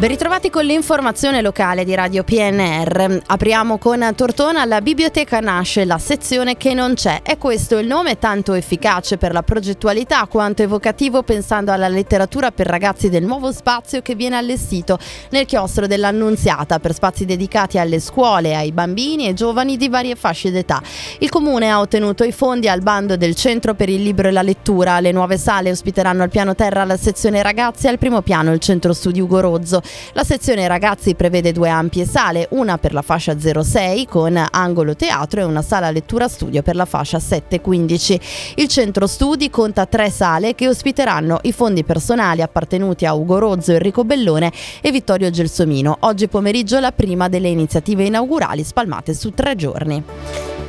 Ben ritrovati con l'informazione locale di Radio PNR. Apriamo con Tortona, la biblioteca nasce, la sezione che non c'è. È questo il nome tanto efficace per la progettualità quanto evocativo pensando alla letteratura per ragazzi del nuovo spazio che viene allestito nel chiostro dell'Annunziata per spazi dedicati alle scuole, ai bambini e giovani di varie fasce d'età. Il comune ha ottenuto i fondi al bando del Centro per il Libro e la Lettura. Le nuove sale ospiteranno al piano terra la sezione ragazzi e al primo piano il centro studi Ugo Rozzo. La sezione ragazzi prevede due ampie sale, una per la fascia 06 con angolo teatro e una sala lettura studio per la fascia 7-15. Il centro studi conta tre sale che ospiteranno i fondi personali appartenuti a Ugo Rozzo, Enrico Bellone e Vittorio Gelsomino. Oggi pomeriggio la prima delle iniziative inaugurali spalmate su tre giorni.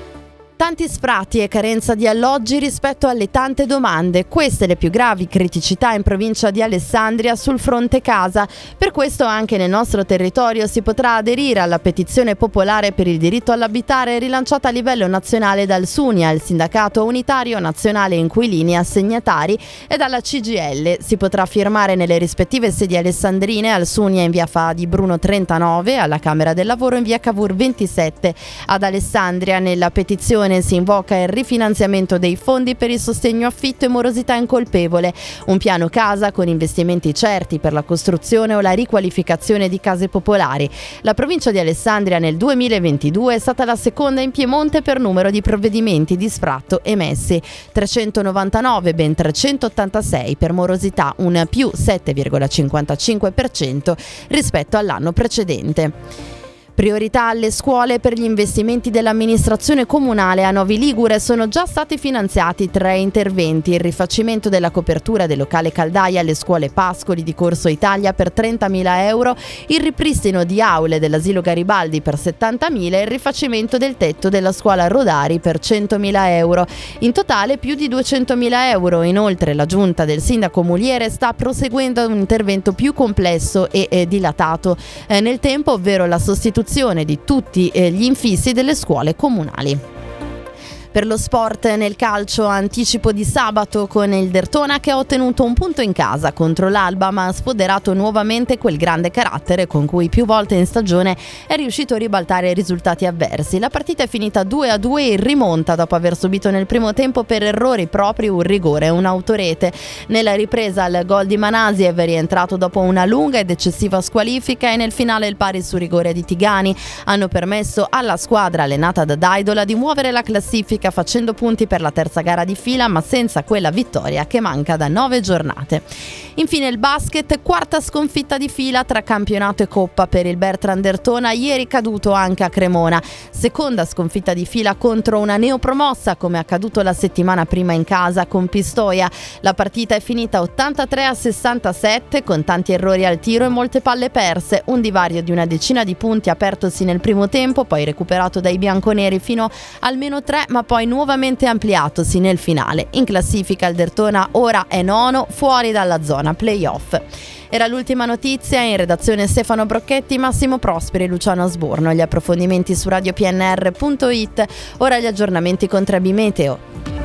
Tanti sfratti e carenza di alloggi rispetto alle tante domande, queste le più gravi criticità in provincia di Alessandria sul fronte casa. Per questo anche nel nostro territorio si potrà aderire alla petizione popolare per il diritto all'abitare rilanciata a livello nazionale dal SUNIA, il Sindacato Unitario Nazionale Inquilini Assegnatari, e dalla CGL. Si potrà firmare nelle rispettive sedi alessandrine al SUNIA in via Fadi Bruno 39, alla Camera del Lavoro in via Cavour 27. Ad Alessandria nella petizione mozione si invoca il rifinanziamento dei fondi per il sostegno affitto e morosità incolpevole, un piano casa con investimenti certi per la costruzione o la riqualificazione di case popolari. La provincia di Alessandria nel 2022 è stata la seconda in Piemonte per numero di provvedimenti di sfratto emessi, 399 ben 386 per morosità, un più 7,55% rispetto all'anno precedente. Priorità alle scuole per gli investimenti dell'amministrazione comunale a Novi Ligure sono già stati finanziati tre interventi, il rifacimento della copertura del locale caldaia alle scuole Pascoli di Corso Italia per 30.000 euro, il ripristino di aule dell'asilo Garibaldi per 70.000 e il rifacimento del tetto della scuola Rodari per 100.000 euro. In totale più di 200.000 euro. Inoltre la giunta del sindaco Muliere sta proseguendo un intervento più complesso e eh, dilatato eh, nel tempo, ovvero la sostituzione di tutti eh, gli infissi delle scuole comunali. Per lo sport nel calcio anticipo di sabato con il Dertona che ha ottenuto un punto in casa contro l'Alba ma ha spoderato nuovamente quel grande carattere con cui più volte in stagione è riuscito a ribaltare i risultati avversi. La partita è finita 2 a 2 e rimonta dopo aver subito nel primo tempo per errori propri un rigore e un'autorete. Nella ripresa il gol di Manasiev è rientrato dopo una lunga ed eccessiva squalifica e nel finale il pari su rigore di Tigani hanno permesso alla squadra allenata da Daidola di muovere la classifica classifica facendo punti per la terza gara di fila ma senza quella vittoria che manca da nove giornate. Infine il basket, quarta sconfitta di fila tra campionato e coppa per il Bertrand Ertona, ieri caduto anche a Cremona. Seconda sconfitta di fila contro una neopromossa come accaduto la settimana prima in casa con Pistoia. La partita è finita 83 a 67 con tanti errori al tiro e molte palle perse, un divario di una decina di punti apertosi nel primo tempo, poi recuperato dai bianconeri fino almeno tre ma poi nuovamente ampliatosi nel finale. In classifica il Dertona ora è nono, fuori dalla zona playoff. Era l'ultima notizia, in redazione Stefano Brocchetti, Massimo Prosperi e Luciano Sborno. Gli approfondimenti su radiopnr.it, ora gli aggiornamenti con Trebi Meteo.